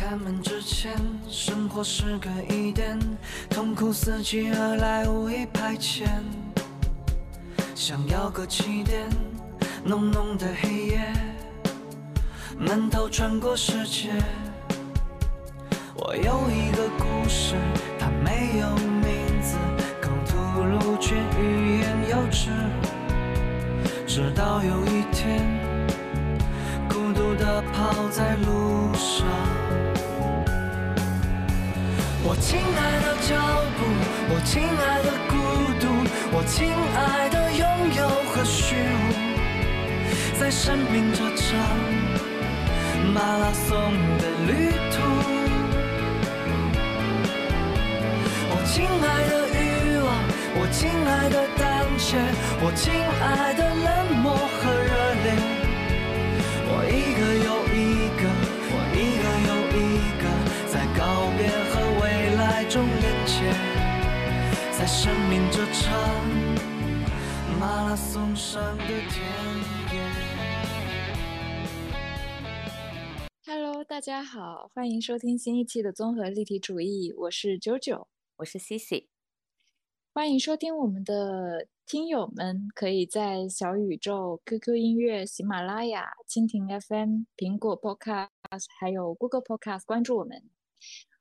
开门之前，生活是个疑点，痛苦伺机而来，无意排遣。想要个起点，浓浓的黑夜，闷头穿过世界。我有一个故事，它没有名字，口吐露却欲言又止。直到有一天，孤独地跑在路上。我亲爱的脚步，我亲爱的孤独，我亲爱的拥有和虚无，在生命这场马拉松的旅途。我亲爱的欲望，我亲爱的胆怯，我亲爱的冷漠和热烈。生命这场马拉松上的田野。Hello，大家好，欢迎收听新一期的综合立体主义，我是九九。我是 Cici，欢迎收听我们的听友们，可以在小宇宙、QQ 音乐、喜马拉雅、蜻蜓 FM、苹果 Podcast 还有 Google Podcast 关注我们。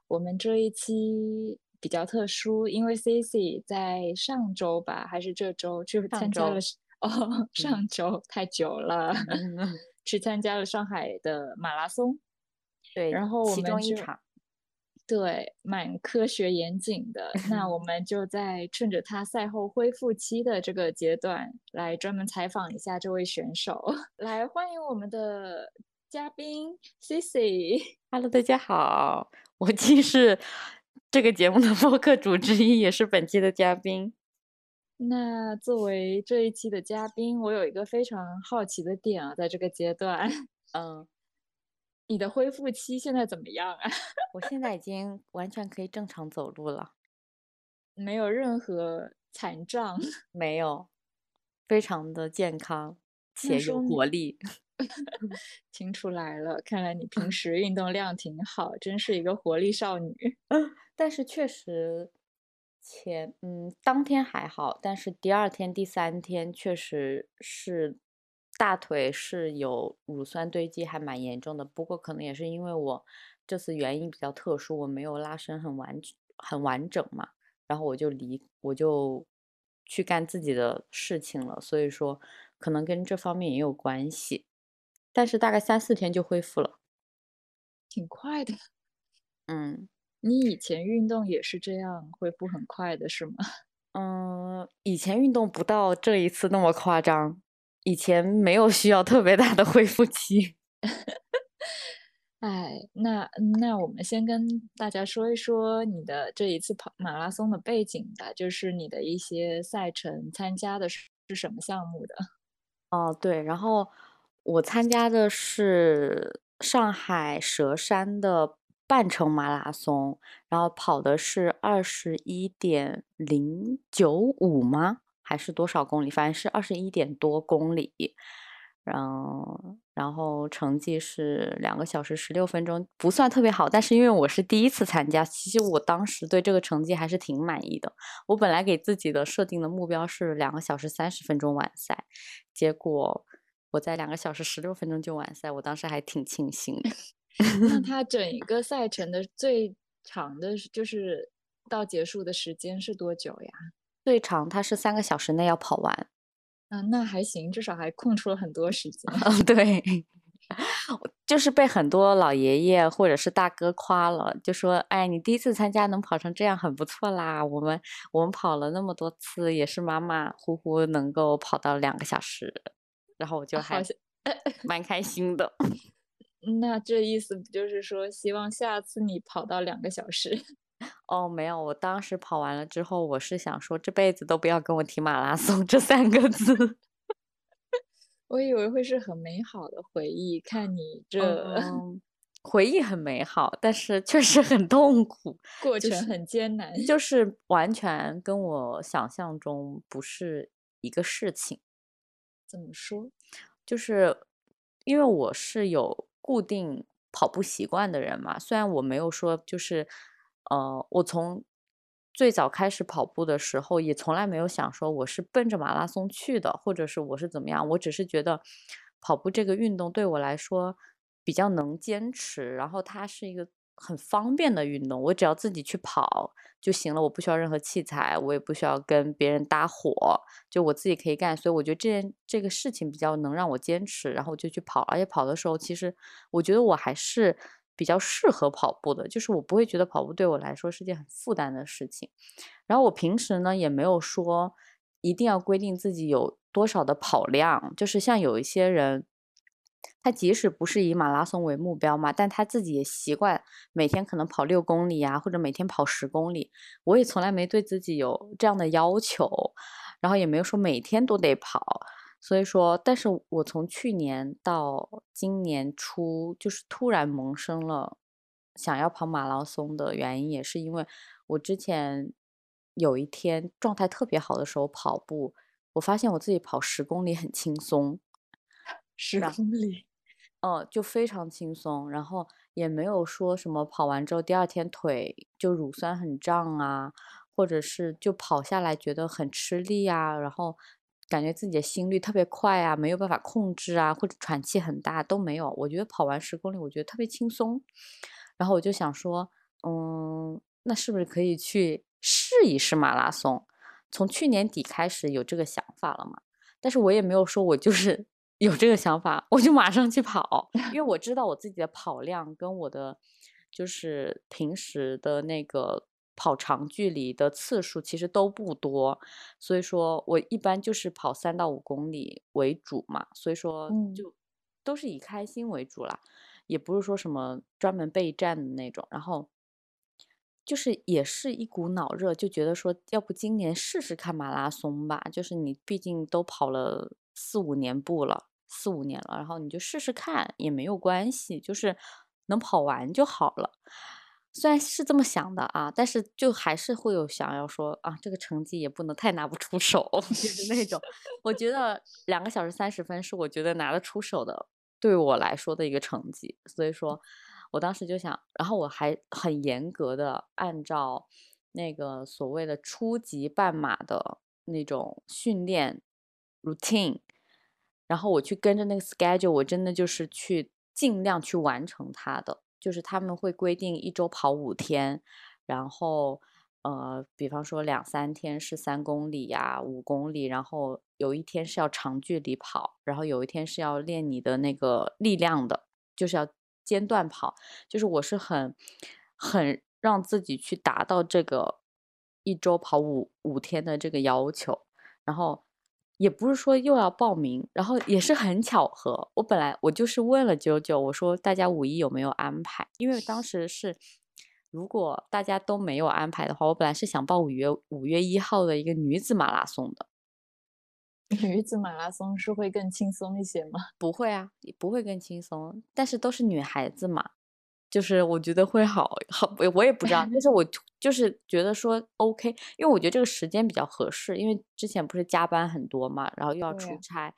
我们这一期比较特殊，因为 Cici 在上周吧，还是这周去参加周了哦，上周太久了，嗯去参加了上海的马拉松。对，然后我其中一场，对，蛮科学严谨的。那我们就在趁着他赛后恢复期的这个阶段，来专门采访一下这位选手。来，欢迎我们的嘉宾 Cici。Hello，大家好，我既是这个节目的播客主之一，也是本期的嘉宾。那作为这一期的嘉宾，我有一个非常好奇的点啊，在这个阶段，嗯，你的恢复期现在怎么样啊？我现在已经完全可以正常走路了，没有任何残障。没有，非常的健康且有活力。听出来了，看来你平时运动量挺好，真是一个活力少女。但是确实前嗯当天还好，但是第二天、第三天确实是大腿是有乳酸堆积，还蛮严重的。不过可能也是因为我这次原因比较特殊，我没有拉伸很完很完整嘛，然后我就离我就去干自己的事情了，所以说可能跟这方面也有关系。但是大概三四天就恢复了，挺快的。嗯。你以前运动也是这样，恢复很快的是吗？嗯，以前运动不到这一次那么夸张，以前没有需要特别大的恢复期。哎，那那我们先跟大家说一说你的这一次跑马拉松的背景吧，就是你的一些赛程，参加的是是什么项目的？哦，对，然后我参加的是上海佘山的半程马拉松，然后跑的是二十一点零九五吗？还是多少公里？反正是二十一点多公里。嗯，然后成绩是两个小时十六分钟，不算特别好，但是因为我是第一次参加，其实我当时对这个成绩还是挺满意的。我本来给自己的设定的目标是两个小时三十分钟完赛，结果我在两个小时十六分钟就完赛，我当时还挺庆幸的。那他整一个赛程的最长的，就是到结束的时间是多久呀？最长他是三个小时内要跑完。嗯，那还行，至少还空出了很多时间。嗯，对，就是被很多老爷爷或者是大哥夸了，就说：“哎，你第一次参加能跑成这样，很不错啦。我们我们跑了那么多次，也是马马虎虎能够跑到两个小时。”然后我就还蛮开心的。那这意思不就是说，希望下次你跑到两个小时？哦，没有，我当时跑完了之后，我是想说这辈子都不要跟我提马拉松这三个字。我以为会是很美好的回忆，看你这嗯，回忆很美好，但是确实很痛苦，过程很艰难。就是完全跟我想象中不是一个事情。怎么说？就是因为我是有固定跑步习惯的人嘛。虽然我没有说就是，呃，我从最早开始跑步的时候，也从来没有想说我是奔着马拉松去的，或者是我是怎么样。我只是觉得跑步这个运动对我来说比较能坚持，然后它是一个。很方便的运动，我只要自己去跑就行了，我不需要任何器材，我也不需要跟别人搭伙，就我自己可以干。所以我觉得这件这个事情比较能让我坚持，然后我就去跑。而且跑的时候，其实我觉得我还是比较适合跑步的，就是我不会觉得跑步对我来说是件很负担的事情。然后我平时呢也没有说一定要规定自己有多少的跑量，就是像有一些人。他即使不是以马拉松为目标嘛，但他自己也习惯每天可能跑六公里呀，或者每天跑十公里。我也从来没对自己有这样的要求，然后也没有说每天都得跑。所以说，但是我从去年到今年初，就是突然萌生了想要跑马拉松的原因，也是因为我之前有一天状态特别好的时候跑步，我发现我自己跑十公里很轻松。十公里，嗯，就非常轻松，然后也没有说什么跑完之后第二天腿就乳酸很胀啊，或者是就跑下来觉得很吃力啊，然后感觉自己的心率特别快啊，没有办法控制啊，或者喘气很大都没有。我觉得跑完十公里，我觉得特别轻松，然后我就想说，嗯，那是不是可以去试一试马拉松？从去年底开始有这个想法了嘛？但是我也没有说我就是。有这个想法，我就马上去跑，因为我知道我自己的跑量跟我的就是平时的那个跑长距离的次数其实都不多，所以说我一般就是跑三到五公里为主嘛，所以说就都是以开心为主啦，也不是说什么专门备战的那种，然后就是也是一股脑热，就觉得说要不今年试试看马拉松吧，就是你毕竟都跑了四五年步了。四五年了，然后你就试试看也没有关系，就是能跑完就好了。虽然是这么想的啊，但是就还是会有想要说啊，这个成绩也不能太拿不出手，就是那种。我觉得两个小时三十分是我觉得拿得出手的，对我来说的一个成绩。所以说我当时就想，然后我还很严格的按照那个所谓的初级半马的那种训练 routine。然后我去跟着那个 schedule，我真的就是去尽量去完成它的。就是他们会规定一周跑五天，然后呃，比方说两三天是三公里呀、五公里，然后有一天是要长距离跑，然后有一天是要练你的那个力量的，就是要间断跑。就是我是很很让自己去达到这个一周跑五五天的这个要求，然后。也不是说又要报名，然后也是很巧合。我本来我就是问了九九，我说大家五一有没有安排？因为当时是如果大家都没有安排的话，我本来是想报五月五月一号的一个女子马拉松的。女子马拉松是会更轻松一些吗？不会啊，也不会更轻松，但是都是女孩子嘛。就是我觉得会好好，我我也不知道，但是我就是觉得说 OK，因为我觉得这个时间比较合适，因为之前不是加班很多嘛，然后又要出差，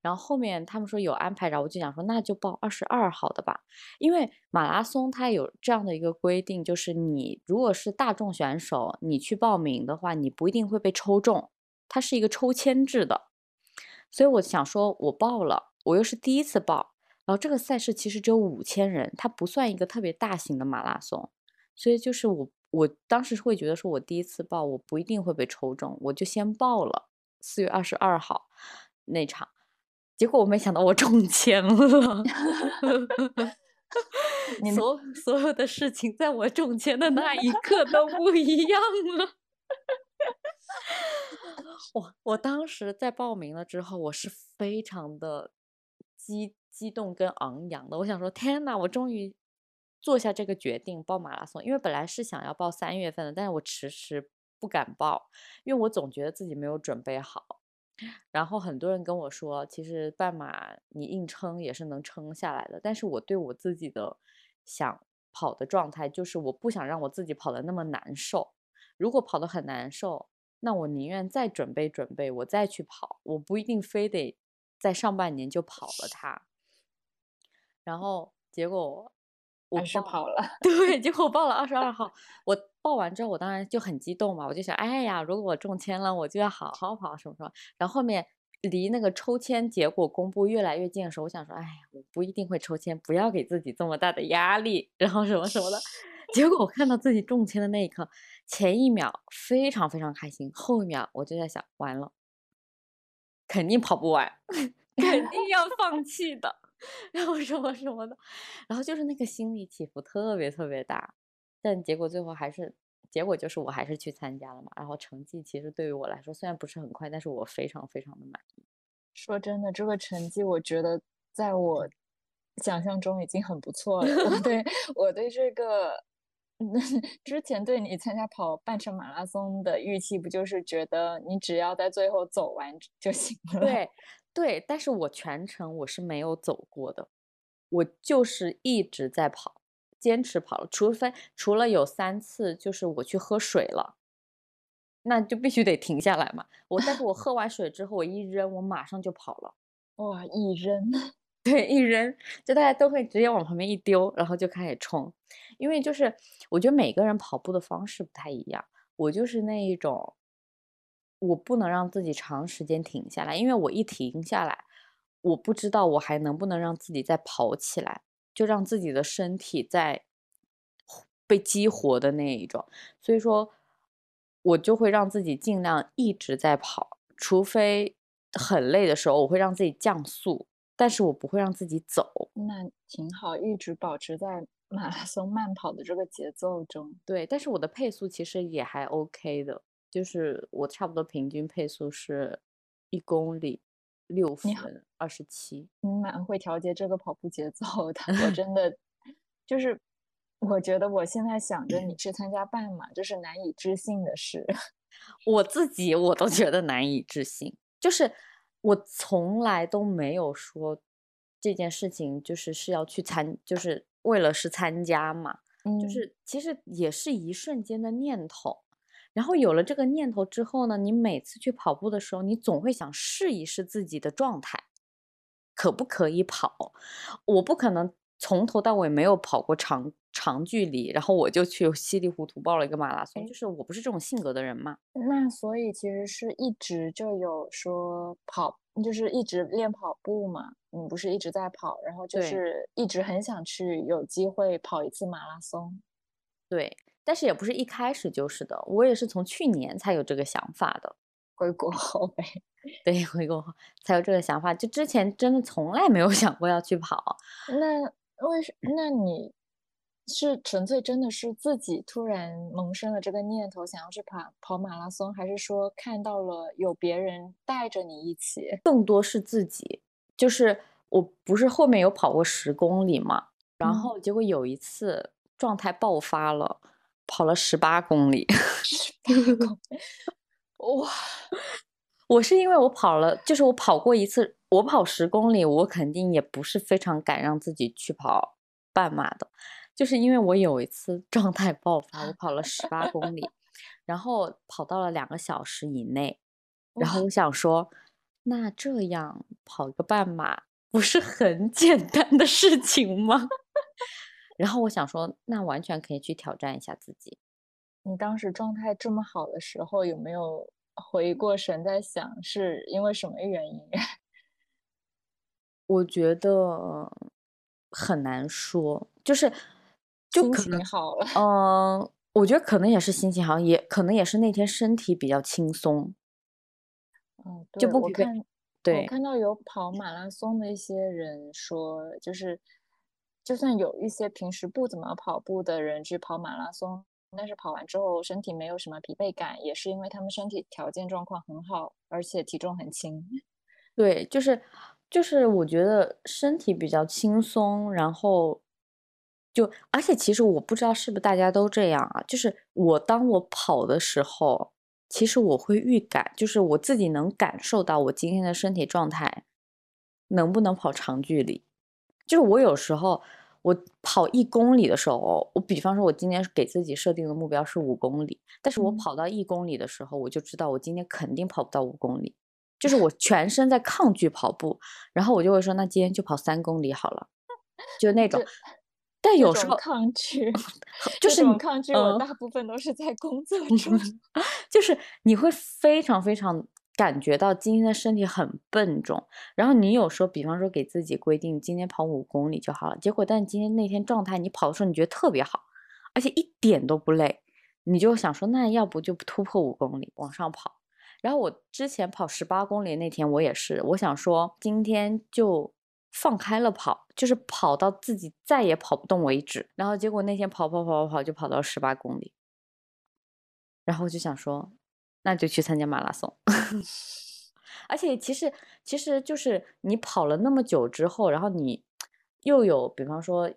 然后后面他们说有安排，然后我就想说那就报二十二号的吧，因为马拉松它有这样的一个规定，就是你如果是大众选手，你去报名的话，你不一定会被抽中，它是一个抽签制的，所以我想说我报了，我又是第一次报。然后这个赛事其实只有五千人，它不算一个特别大型的马拉松，所以就是我我当时会觉得说，我第一次报我不一定会被抽中，我就先报了四月二十二号那场，结果我没想到我中签了，所所有的事情在我中签的那一刻都不一样了。我我当时在报名了之后，我是非常的激。激动跟昂扬的，我想说，天呐，我终于做下这个决定报马拉松。因为本来是想要报三月份的，但是我迟迟不敢报，因为我总觉得自己没有准备好。然后很多人跟我说，其实半马你硬撑也是能撑下来的。但是我对我自己的想跑的状态，就是我不想让我自己跑的那么难受。如果跑得很难受，那我宁愿再准备准备，我再去跑。我不一定非得在上半年就跑了它。然后结果我还是报跑了。对，结果我报了二十二号。我报完之后，我当然就很激动嘛，我就想，哎呀，如果我中签了，我就要好好跑什么什么。然后后面离那个抽签结果公布越来越近的时候，我想说，哎呀，我不一定会抽签，不要给自己这么大的压力，然后什么什么的。结果我看到自己中签的那一刻，前一秒非常非常开心，后一秒我就在想，完了，肯定跑不完，肯定要放弃的，然后什么什么的，然后就是那个心理起伏特别特别大，但结果最后还是，结果就是我还是去参加了嘛，然后成绩其实对于我来说虽然不是很快，但是我非常非常的满意。说真的，这个成绩我觉得在我想象中已经很不错了。我对 我对这个。之前对你参加跑半程马拉松的预期，不就是觉得你只要在最后走完就行了？对，对。但是我全程我是没有走过的，我就是一直在跑，坚持跑了。除非除了有三次，就是我去喝水了，那就必须得停下来嘛。我但是我 喝完水之后，我一扔，我马上就跑了。哇，一扔。对，一扔就大家都会直接往旁边一丢，然后就开始冲。因为就是我觉得每个人跑步的方式不太一样，我就是那一种，我不能让自己长时间停下来，因为我一停下来，我不知道我还能不能让自己再跑起来，就让自己的身体在被激活的那一种。所以说，我就会让自己尽量一直在跑，除非很累的时候，我会让自己降速。但是我不会让自己走，那挺好，一直保持在马拉松慢跑的这个节奏中。对，但是我的配速其实也还 OK 的，就是我差不多平均配速是一公里六分二十七。你蛮会调节这个跑步节奏的，我真 的就是，我觉得我现在想着你去参加半马，这是难以置信的事。我自己我都觉得难以置信，就是。我从来都没有说这件事情就是是要去参，就是为了是参加嘛，就是其实也是一瞬间的念头。然后有了这个念头之后呢，你每次去跑步的时候，你总会想试一试自己的状态，可不可以跑？我不可能从头到尾没有跑过长。长距离，然后我就去稀里糊涂报了一个马拉松，就是我不是这种性格的人嘛。那所以其实是一直就有说跑，就是一直练跑步嘛。你不是一直在跑，然后就是一直很想去有机会跑一次马拉松。对，但是也不是一开始就是的，我也是从去年才有这个想法的。回国后呗，对，回国后才有这个想法，就之前真的从来没有 想过要去跑。那为什？那你？是纯粹真的是自己突然萌生了这个念头，想要去跑跑马拉松，还是说看到了有别人带着你一起？更多是自己，就是我不是后面有跑过十公里嘛，然后结果有一次状态爆发了，跑了十八公里。十八公里，哇！我是因为我跑了，就是我跑过一次，我跑十公里，我肯定也不是非常敢让自己去跑半马的。就是因为我有一次 状态爆发，我跑了十八公里，然后跑到了两个小时以内，然后我想说，那这样跑一个半马不是很 简单的事情吗？然后我想说，那完全可以去挑战一下自己。你当时状态这么好的时候，有没有回过神在想是因为什么原因？我觉得很难说，就是。就可能好了，嗯，我觉得可能也是心情好，也可能也是那天身体比较轻松，嗯，就不疲惫。对，我看到有跑马拉松的一些人说，就是就算有一些平时不怎么跑步的人去跑马拉松，但是跑完之后身体没有什么疲惫感，也是因为他们身体条件状况很好，而且体重很轻。对，就是就是我觉得身体比较轻松，然后。就而且其实我不知道是不是大家都这样啊，就是我当我跑的时候，其实我会预感，就是我自己能感受到我今天的身体状态能不能跑长距离。就是我有时候我跑一公里的时候，我比方说我今天给自己设定的目标是五公里，但是我跑到一公里的时候，我就知道我今天肯定跑不到五公里，就是我全身在抗拒跑步，然后我就会说那今天就跑三公里好了，就那种。但有时候抗拒，就是你抗拒，我大部分都是在工作中，就是你会非常非常感觉到今天的身体很笨重，然后你有时候，比方说给自己规定今天跑五公里就好了，结果但今天那天状态你跑的时候你觉得特别好，而且一点都不累，你就想说那要不就突破五公里往上跑，然后我之前跑十八公里那天我也是，我想说今天就。放开了跑，就是跑到自己再也跑不动为止。然后结果那天跑跑跑跑跑，就跑到十八公里。然后我就想说，那就去参加马拉松。而且其实其实就是你跑了那么久之后，然后你又有，比方说，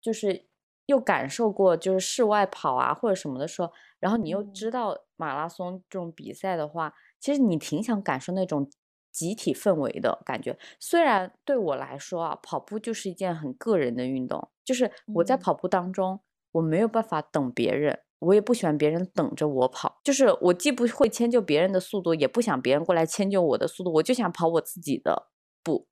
就是又感受过就是室外跑啊或者什么的时候，然后你又知道马拉松这种比赛的话，其实你挺想感受那种。集体氛围的感觉，虽然对我来说啊，跑步就是一件很个人的运动，就是我在跑步当中，我没有办法等别人，我也不喜欢别人等着我跑，就是我既不会迁就别人的速度，也不想别人过来迁就我的速度，我就想跑我自己的步。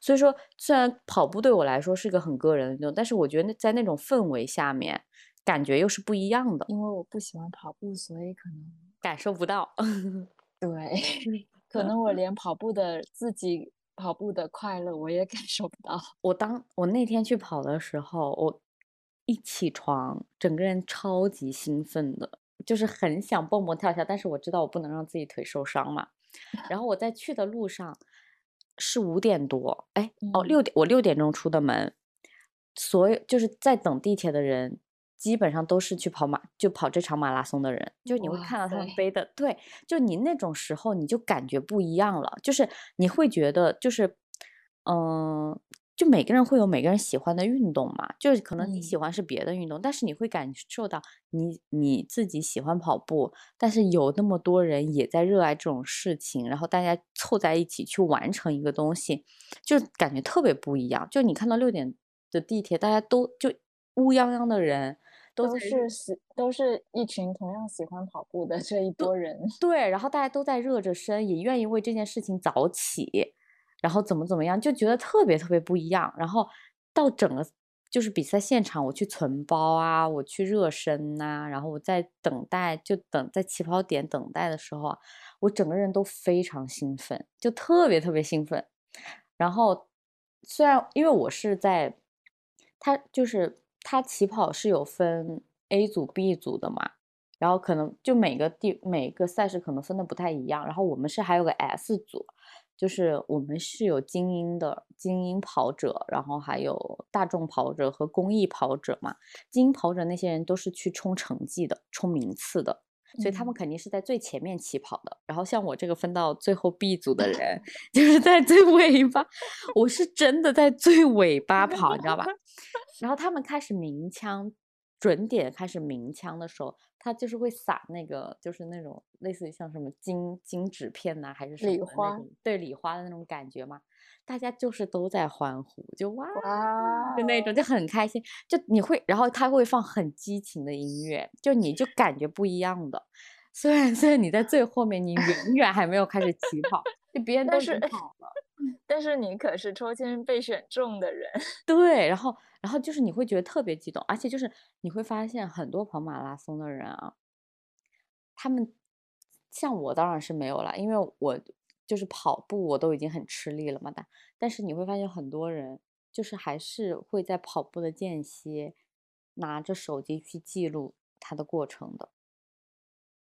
所以说，虽然跑步对我来说是个很个人的运动，但是我觉得在那种氛围下面，感觉又是不一样的。因为我不喜欢跑步，所以可能感受不到。对。可能我连跑步的自己跑步的快乐我也感受不到。我当我那天去跑的时候，我一起床，整个人超级兴奋的，就是很想蹦蹦跳跳。但是我知道我不能让自己腿受伤嘛。然后我在去的路上是五点多，哎哦六点，我六点钟出的门，所有就是在等地铁的人。基本上都是去跑马，就跑这场马拉松的人，就你会看到他们背的，对，就你那种时候，你就感觉不一样了，就是你会觉得，就是，嗯，就每个人会有每个人喜欢的运动嘛，就是可能你喜欢是别的运动，但是你会感受到你你自己喜欢跑步，但是有那么多人也在热爱这种事情，然后大家凑在一起去完成一个东西，就感觉特别不一样。就你看到六点的地铁，大家都就乌泱泱的人。都是喜，都是一群同样喜欢跑步的这一波人。对，然后大家都在热着身，也愿意为这件事情早起，然后怎么怎么样，就觉得特别特别不一样。然后到整个就是比赛现场，我去存包啊，我去热身呐，然后我在等待，就等在起跑点等待的时候啊，我整个人都非常兴奋，就特别特别兴奋。然后虽然因为我是在，他就是。它起跑是有分 A 组、B 组的嘛，然后可能就每个地每个赛事可能分的不太一样，然后我们是还有个 S 组，就是我们是有精英的精英跑者，然后还有大众跑者和公益跑者嘛。精英跑者那些人都是去冲成绩的、冲名次的，所以他们肯定是在最前面起跑的。然后像我这个分到最后 B 组的人，就是在最尾巴，我是真的在最尾巴跑，你知道吧？然后他们开始鸣枪，准点开始鸣枪的时候，他就是会撒那个，就是那种类似于像什么金金纸片呐，还是什么礼花？对，礼花的那种感觉嘛。大家就是都在欢呼，就哇，就那种就很开心。就你会，然后他会放很激情的音乐，就你就感觉不一样的。虽然虽然你在最后面，你远远还没有开始起跑，就别人都是跑了。但是你可是抽签被选中的人，对，然后，然后就是你会觉得特别激动，而且就是你会发现很多跑马拉松的人啊，他们像我当然是没有了，因为我就是跑步我都已经很吃力了嘛，但但是你会发现很多人就是还是会在跑步的间歇拿着手机去记录他的过程的，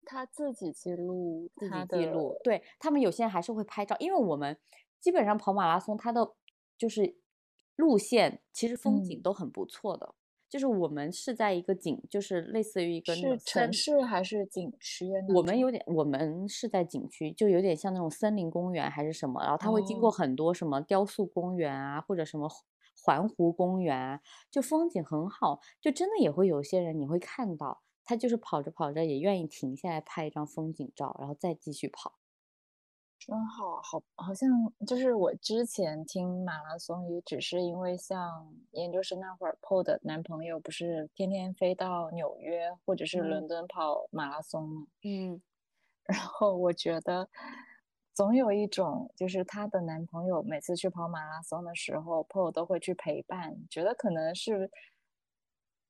他自己记录，自己记录，对他们有些人还是会拍照，因为我们。基本上跑马拉松，它的就是路线，其实风景都很不错的。就是我们是在一个景，就是类似于一个是城市还是景区？我们有点，我们是在景区，就有点像那种森林公园还是什么。然后它会经过很多什么雕塑公园啊，或者什么环湖公园，就风景很好。就真的也会有些人，你会看到他就是跑着跑着也愿意停下来拍一张风景照，然后再继续跑。真好，好，好像就是我之前听马拉松，也只是因为像研究生那会儿 PO 的男朋友，不是天天飞到纽约或者是伦敦跑马拉松吗？嗯，然后我觉得总有一种，就是她的男朋友每次去跑马拉松的时候，PO 都会去陪伴，觉得可能是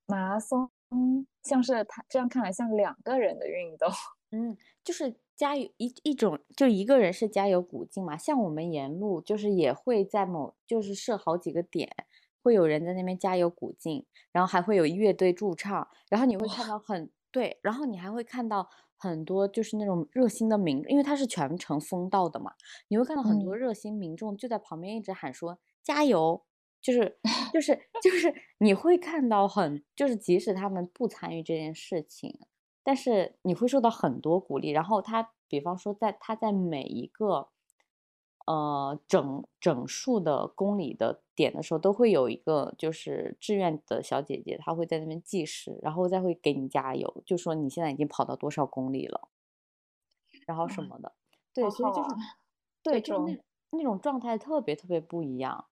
马拉松，像是他这样看来像两个人的运动。嗯，就是加油一一种，就一个人是加油鼓劲嘛。像我们沿路就是也会在某就是设好几个点，会有人在那边加油鼓劲，然后还会有乐队驻唱，然后你会看到很对，然后你还会看到很多就是那种热心的民，因为它是全程封道的嘛，你会看到很多热心民众就在旁边一直喊说加油，就是就是就是你会看到很就是即使他们不参与这件事情。但是你会受到很多鼓励，然后他，比方说，在他在每一个，呃，整整数的公里的点的时候，都会有一个就是志愿的小姐姐，她会在那边计时，然后再会给你加油，就说你现在已经跑到多少公里了，然后什么的，对，所以就是，对，就是那那种状态特别特别不一样。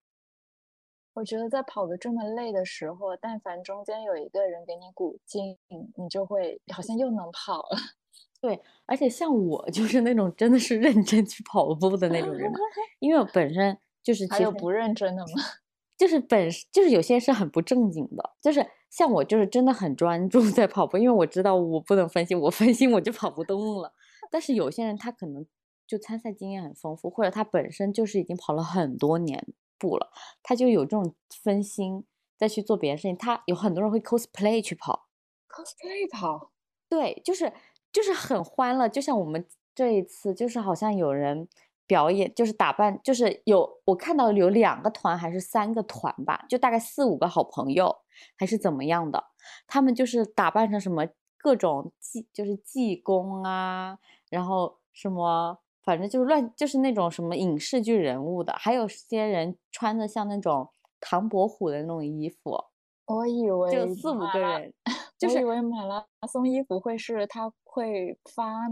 我觉得在跑的这么累的时候，但凡中间有一个人给你鼓劲，你就会好像又能跑了。对，而且像我就是那种真的是认真去跑步的那种人，因为我本身就是还有不认真的吗？就是本就是有些是很不正经的，就是像我就是真的很专注在跑步，因为我知道我不能分心，我分心我就跑不动了。但是有些人他可能就参赛经验很丰富，或者他本身就是已经跑了很多年。不了，他就有这种分心，再去做别的事情。他有很多人会 cosplay 去跑，cosplay 跑，对，就是就是很欢乐。就像我们这一次，就是好像有人表演，就是打扮，就是有我看到有两个团还是三个团吧，就大概四五个好朋友还是怎么样的，他们就是打扮成什么各种技，就是技工啊，然后什么。反正就是乱，就是那种什么影视剧人物的，还有些人穿的像那种唐伯虎的那种衣服。我以为就四五个人，就是以为马拉松衣服会是他会发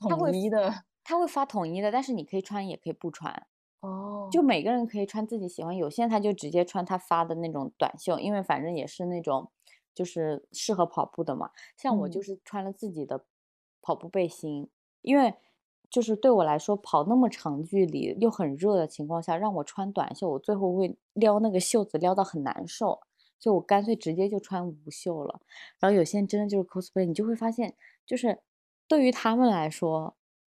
统一的，他会发统一的，但是你可以穿也可以不穿。哦，就每个人可以穿自己喜欢，有些人他就直接穿他发的那种短袖，因为反正也是那种就是适合跑步的嘛。像我就是穿了自己的跑步背心，因为。就是对我来说，跑那么长距离又很热的情况下，让我穿短袖，我最后会撩那个袖子撩到很难受，所以我干脆直接就穿无袖了。然后有些人真的就是 cosplay，你就会发现，就是对于他们来说，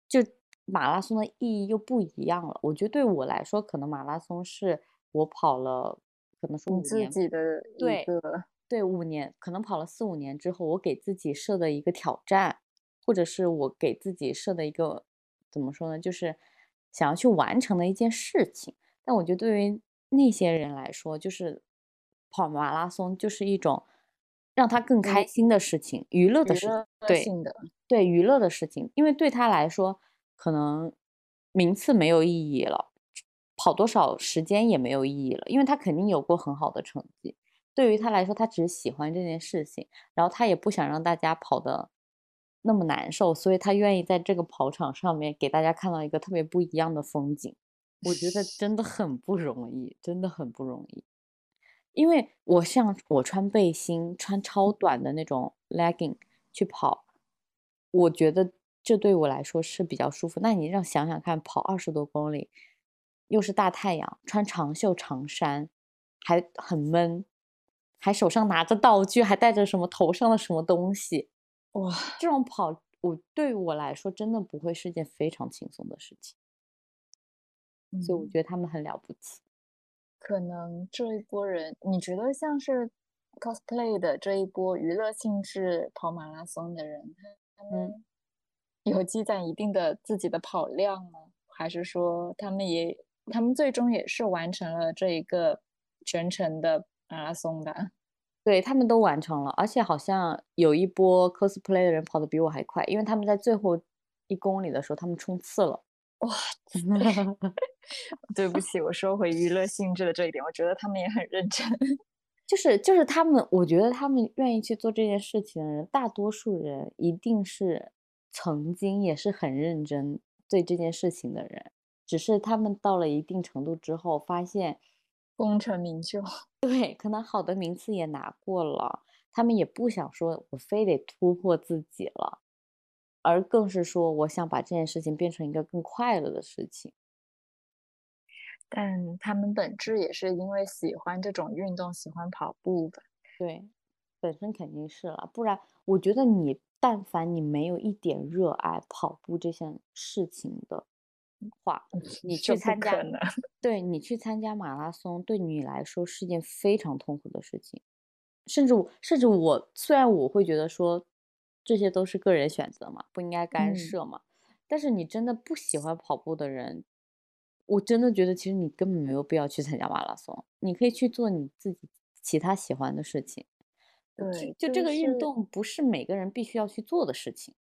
就马拉松的意义又不一样了。我觉得对我来说，可能马拉松是我跑了，可能是你，自己的对对五年，可能跑了四五年之后，我给自己设的一个挑战，或者是我给自己设的一个。怎么说呢？就是想要去完成的一件事情。但我觉得对于那些人来说，就是跑马拉松就是一种让他更开心的事情，娱乐的事情。对，对，娱乐的事情。因为对他来说，可能名次没有意义了，跑多少时间也没有意义了，因为他肯定有过很好的成绩。对于他来说，他只是喜欢这件事情，然后他也不想让大家跑的。那么难受，所以他愿意在这个跑场上面给大家看到一个特别不一样的风景。我觉得 真的很不容易，真的很不容易。因为我像我穿背心、穿超短的那种 legging 去跑，我觉得这对我来说是比较舒服。那你让想想看，跑二十多公里，又是大太阳，穿长袖长衫，还很闷，还手上拿着道具，还带着什么头上的什么东西。哇，这种跑，我对我来说真的不会是件非常轻松的事情，所以我觉得他们很了不起。可能这一波人，你觉得像是 cosplay 的这一波娱乐性质跑马拉松的人，他们有积攒一定的自己的跑量吗？还是说他们也，他们最终也是完成了这一个全程的马拉松的？对他们都完成了，而且好像有一波 cosplay 的人跑得比我还快，因为他们在最后一公里的时候，他们冲刺了。哇！对不起，我收回娱乐性质的这一点，我觉得他们也很认真。就是就是他们，我觉得他们愿意去做这件事情的人，大多数人一定是曾经也是很认真对这件事情的人，只是他们到了一定程度之后，发现。功成名就，对，可能好的名次也拿过了，他们也不想说我非得突破自己了，而更是说我想把这件事情变成一个更快乐的事情。但他们本质也是因为喜欢这种运动，喜欢跑步吧？对，本身肯定是了，不然我觉得你但凡你没有一点热爱跑步这件事情的话，你去参加，对你去参加马拉松，对你来说是件非常痛苦的事情。甚至我，甚至我，虽然我会觉得说这些都是个人选择嘛，不应该干涉嘛，但是你真的不喜欢跑步的人。我真的觉得，其实你根本没有必要去参加马拉松，你可以去做你自己其他喜欢的事情。对，就这个运动不是每个人必须要去做的事情。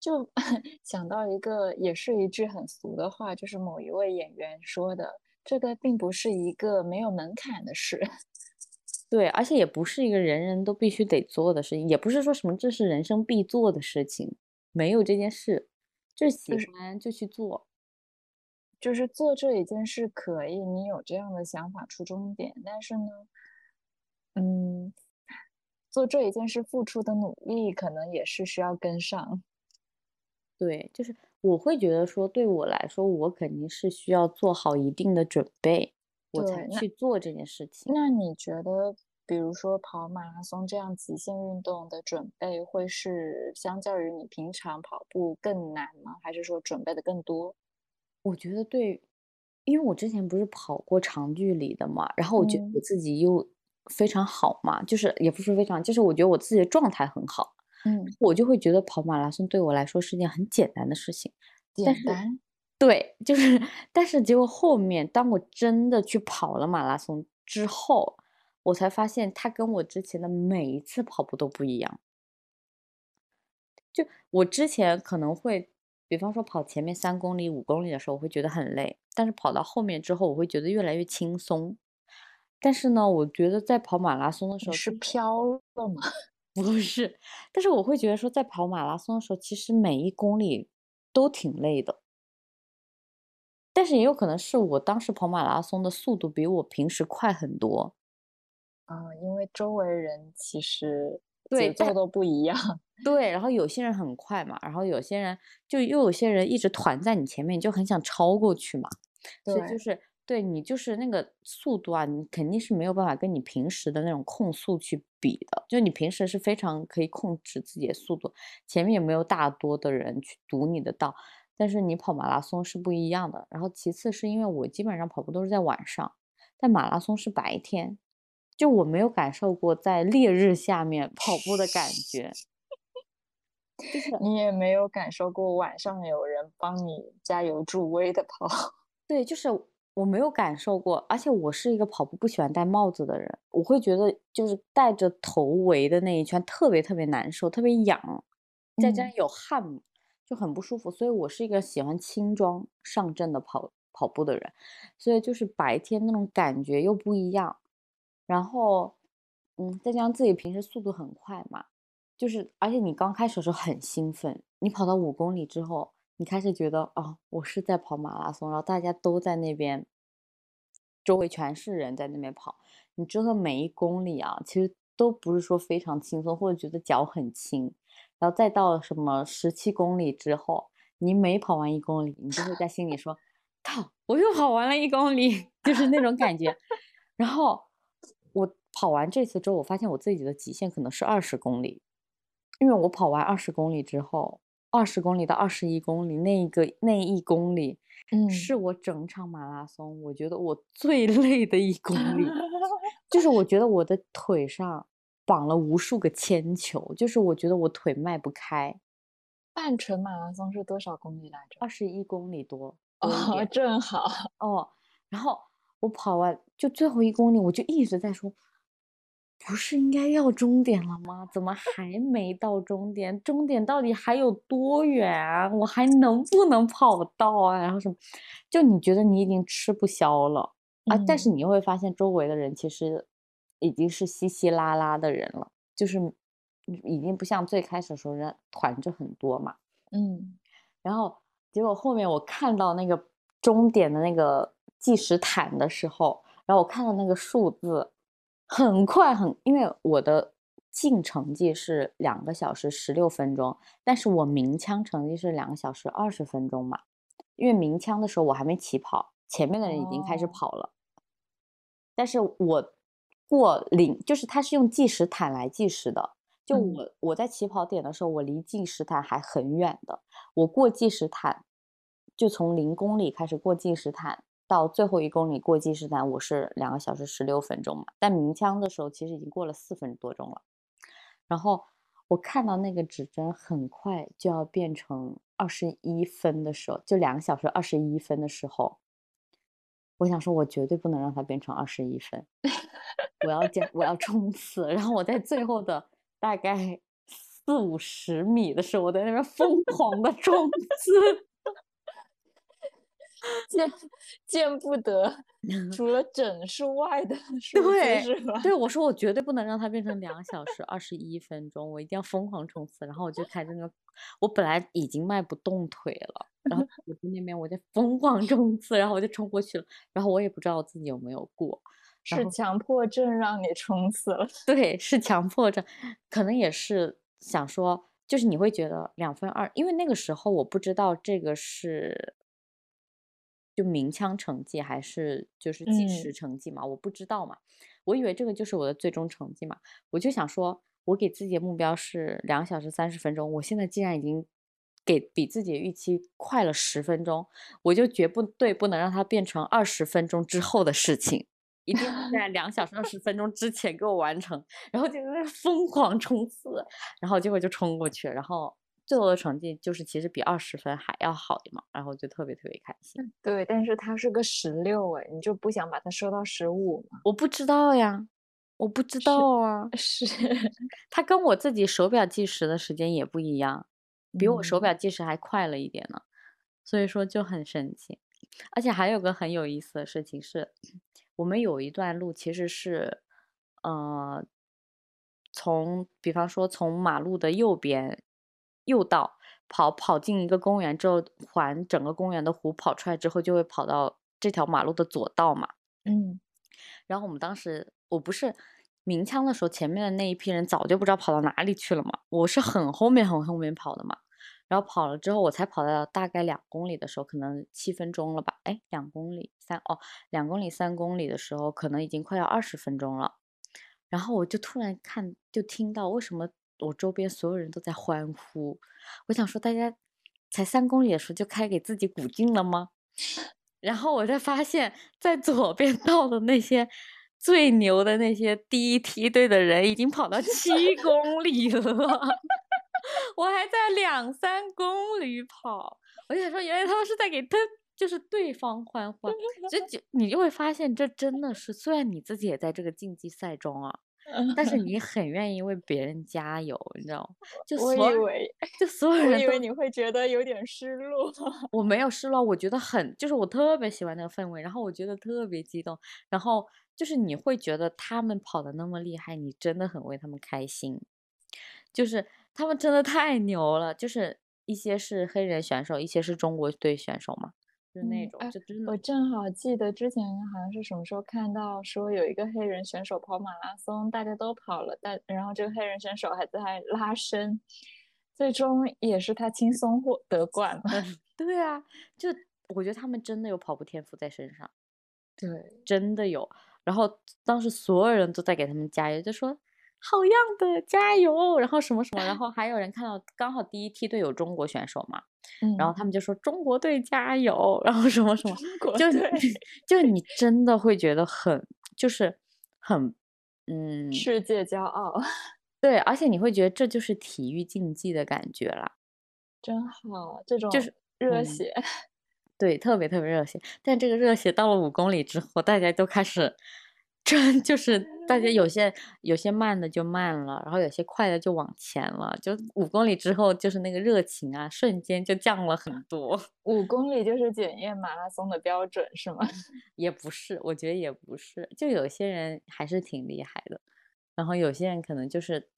就 想到一个，也是一句很俗的话，就是某一位演员说的：“这个并不是一个没有门槛的事。”对，而且也不是一个人人都必须得做的事情，也不是说什么这是人生必做的事情，没有这件事，就是喜欢就去做。就是做这一件事可以，你有这样的想法出终点，但是呢，嗯，做这一件事付出的努力可能也是需要跟上。对，就是我会觉得说，对我来说，我肯定是需要做好一定的准备，我才去做这件事情。那你觉得，比如说跑马拉松这样极限运动的准备，会是相较于你平常跑步更难吗？还是说准备的更多？我觉得对，因为我之前不是跑过长距离的嘛，然后我觉得我自己又非常好嘛，就是也不是非常，就是我觉得我自己的状态很好，嗯，我就会觉得跑马拉松对我来说是件很简单的事情，简单，对，就是，但是结果后面当我真的去跑了马拉松之后，我才发现它跟我之前的每一次跑步都不一样，就我之前可能会。比方说跑前面三公里、五公里的时候，我会觉得很累，但是跑到后面之后，我会觉得越来越轻松。但是呢，我觉得在跑马拉松的时候是飘了吗？不是，但是我会觉得说，在跑马拉松的时候，其实每一公里都挺累的。但是也有可能是我当时跑马拉松的速度比我平时快很多。啊，因为周围人其实节奏都不一样。对，然后有些人很快嘛，然后有些人就又有些人一直团在你前面，你就很想超过去嘛。所以就是对你就是那个速度啊，你肯定是没有办法跟你平时的那种控速去比的。就你平时是非常可以控制自己的速度，前面也没有大多的人去堵你的道。但是你跑马拉松是不一样的。然后其次是因为我基本上跑步都是在晚上，但马拉松是白天，就我没有感受过在烈日下面跑步的感觉。就是你也没有感受过晚上有人帮你加油助威的跑，对，就是我没有感受过，而且我是一个跑步不喜欢戴帽子的人，我会觉得就是戴着头围的那一圈特别特别难受，特别痒，再加上有汗，就很不舒服，所以我是一个喜欢轻装上阵的跑跑步的人，所以就是白天那种感觉又不一样，然后嗯，再加上自己平时速度很快嘛。就是，而且你刚开始的时候很兴奋，你跑到五公里之后，你开始觉得哦，我是在跑马拉松，然后大家都在那边，周围全是人在那边跑，你之后每一公里啊，其实都不是说非常轻松，或者觉得脚很轻，然后再到什么十七公里之后，你每跑完一公里，你就会在心里说，靠，我又跑完了一公里，就是那种感觉。然后我跑完这次之后，我发现我自己的极限可能是二十公里。因为我跑完二十公里之后，二十公里到二十一公里那一个那一公里，嗯，是我整场马拉松我觉得我最 累的一公里，就是我觉得我的腿上绑了无数个铅球，就是我觉得我腿迈不开。半程马拉松是多少公里来着？二十一公里多哦，正好哦。然后我跑完就最后一公里，我就一直在说。不是应该要终点了吗？怎么还没到终点？终点到底还有多远啊？我还能不能跑到啊？然后什么？就你觉得你已经吃不消了啊？但是你又会发现周围的人其实已经是稀稀拉拉的人了，就是已经不像最开始的时候人团着很多嘛。嗯，然后结果后面我看到那个终点的那个计时毯的时候，然后我看到那个数字。很快很，因为我的净成绩是两个小时十六分钟，但是我鸣枪成绩是两个小时二十分钟嘛，因为鸣枪的时候我还没起跑，前面的人已经开始哦跑了，但是我过零就是它是用计时毯来计时的，就嗯我我在起跑点的时候，我离计时毯还很远的，我过计时毯就从零公里开始过计时毯。到最后一公里过计时毯，我是两个小时十六分钟嘛，但鸣枪的时候其实已经过了四分多钟了。然后我看到那个指针很快就要变成二十一分的时候，就两个小时二十一分的时候，我想说，我绝对不能让它变成二十一分，我要加，我要冲刺。然后我在最后的大概四五十米的时候，我在那边疯狂的冲刺。见见不得除了整数外的 数字是吧？对，我说我绝对不能让它变成两小时二十一分钟，我一定要疯狂冲刺。然后我就开始那个，我本来已经迈不动腿了，然后 我在那边我在疯狂冲刺，然后我就冲过去了，然后我也不知道我自己有没有过，是强迫症让你冲刺了。对，是强迫症，可能也是想说，就是你会觉得两分二，因为那个时候我不知道这个是就鸣枪成绩还是就是计时嗯成绩嘛，我不知道嘛，我以为这个就是我的最终成绩嘛，我就想说，我给自己的目标是两小时三十分钟，我现在既然已经给比自己的预期快了十分钟，我就绝不对不能让它变成二十分钟之后的事情。一定要在两小时二十分钟之前给我完成，然后就在那疯狂冲刺，然后结果就冲过去，然后最后的成绩就是其实比二十分还要好的嘛，然后就特别特别开心。对，但是它是个十六哎，你就不想把它收到十五吗？我不知道呀，我不知道啊，是，它跟我自己手表计时的时间也不一样，比我手嗯表计时还快了一点呢，所以说就很神奇。而且还有个很有意思的事情是，我们有一段路其实是，呃，从比方说从马路的右边右道跑跑进一个公园之后，环整个公园的湖跑出来之后，就会跑到这条马路的左道嘛。嗯然后我们当时我不是鸣枪的时候，前面的那一批人早就不知道跑到哪里去了嘛，我是很后面很后面跑的嘛。然后跑了之后，我才跑到大概两公里的时候，可能七分钟了吧？哎，两公里三哦，两公里三公里的时候，可能已经快要二十分钟了。然后我就突然看，就听到为什么我周边所有人都在欢呼。我想说，大家才三公里的时候就开给自己鼓劲了吗？然后我才发现，在左边 道的那些最牛的那些第一梯队的人，已经跑到七公里了。我还在两三公里跑，我就想说，原来他们是在给他就是对方欢欢，这就你就会发现，这真的是虽然你自己也在这个竞技赛中啊，但是 你很愿意为别人加油，你知道吗？就所有 以为就所有人都以为你会觉得有点失落。我没有失落，我觉得很，就是我特别喜欢那个氛围，然后我觉得特别激动，然后就是你会觉得他们跑的那么厉害，你真的很为他们开心，就是他们真的太牛了，就是一些是黑人选手，一些是中国队选手嘛，就那种，就真的我正好记得之前好像是什么时候看到说有一个黑人选手跑马拉松，大家都跑了，但然后这个黑人选手还在拉伸，最终也是他轻松获得冠了。对啊，就我觉得他们真的有跑步天赋在身上。对，真的有。然后当时所有人都在给他们加油，就说好样的，加油，然后什么什么，然后还有人看到刚好第一梯队有中国选手嘛，嗯，然后他们就说中国队加油，然后什么什么，就队就你真的会觉得很就是很嗯世界骄傲，对，而且你会觉得这就是体育竞技的感觉啦。真好，这种就是嗯热血。对，特别特别热血。但这个热血到了五公里之后，大家都开始，真就是大家有些有些慢的就慢了，然后有些快的就往前了。就五公里之后，就是那个热情啊，瞬间就降了很多。五公里就是检验马拉松的标准是吗？也不是，我觉得也不是，就有些人还是挺厉害的，然后有些人可能就是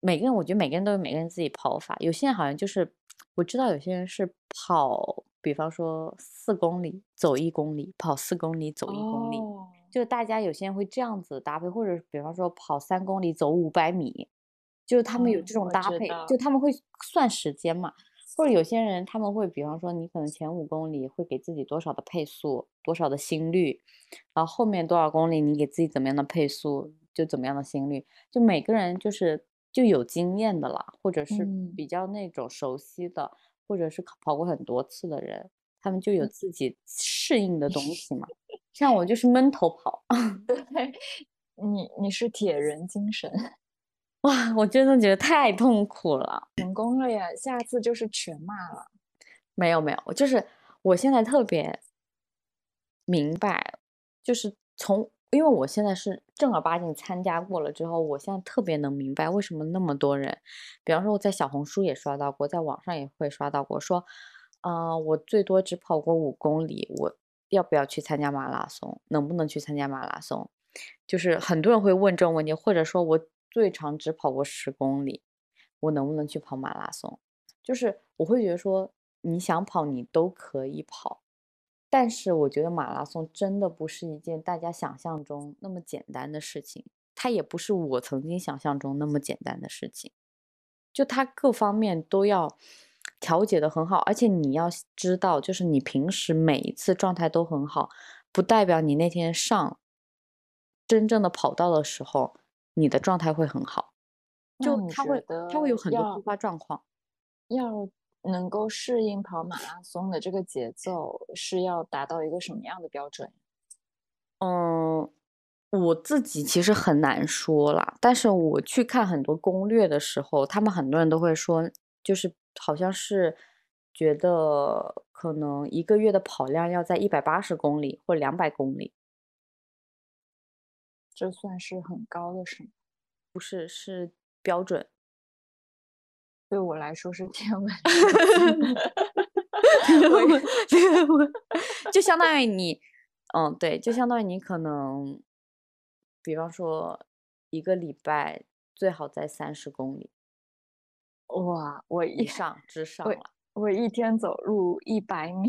每个人，我觉得每个人都有每个人自己跑法，有些人好像就是我知道有些人是跑，比方说四公里走一公里，跑四公里走一公里，哦就大家有些人会这样子搭配，或者比方说跑三公里走五百米，就是他们有嗯这种搭配，就他们。会算时间嘛，或者有些人他们会，比方说你可能前五公里会给自己多少的配速，多少的心率，然后后面多少公里你给自己怎么样的配速，就怎么样的心率，就每个人就是就有经验的啦，或者是嗯。比较那种熟悉的，或者是跑过很多次的人，他们就有自己适应的东西嘛。像我就是闷头跑，对，你你是铁人精神，哇，我真的觉得太痛苦了。成功了呀！下次就是全骂了。没有没有，我就是我现在特别明白，就是从因为我现在是正儿八经参加过了之后，我现在特别能明白为什么那么多人，比方说我在小红书也刷到过，在网上也会刷到过，说，呃，我最多只跑过五公里，我要不要去参加马拉松？能不能去参加马拉松？就是很多人会问这种问题，或者说我最长只跑过十公里，我能不能去跑马拉松？就是我会觉得说，你想跑你都可以跑，但是我觉得马拉松真的不是一件大家想象中那么简单的事情，它也不是我曾经想象中那么简单的事情，就它各方面都要调节的很好，而且你要知道，就是你平时每一次状态都很好，不代表你那天上真正的跑道的时候，你的状态会很好，就他会觉它会有很多突发状况。要能够适应跑马拉松的这个节奏，是要达到一个什么样的标准？嗯，我自己其实很难说啦，但是我去看很多攻略的时候，他们很多人都会说，就是好像是觉得可能一个月的跑量要在一百八十公里或两百公里，这算是很高的是吗？不是是标准。对我来说是天文 就相当于你，嗯，对，就相当于你可能，比方说一个礼拜最好在三十公里哇！我以一上之上我了。我一天走路一百米，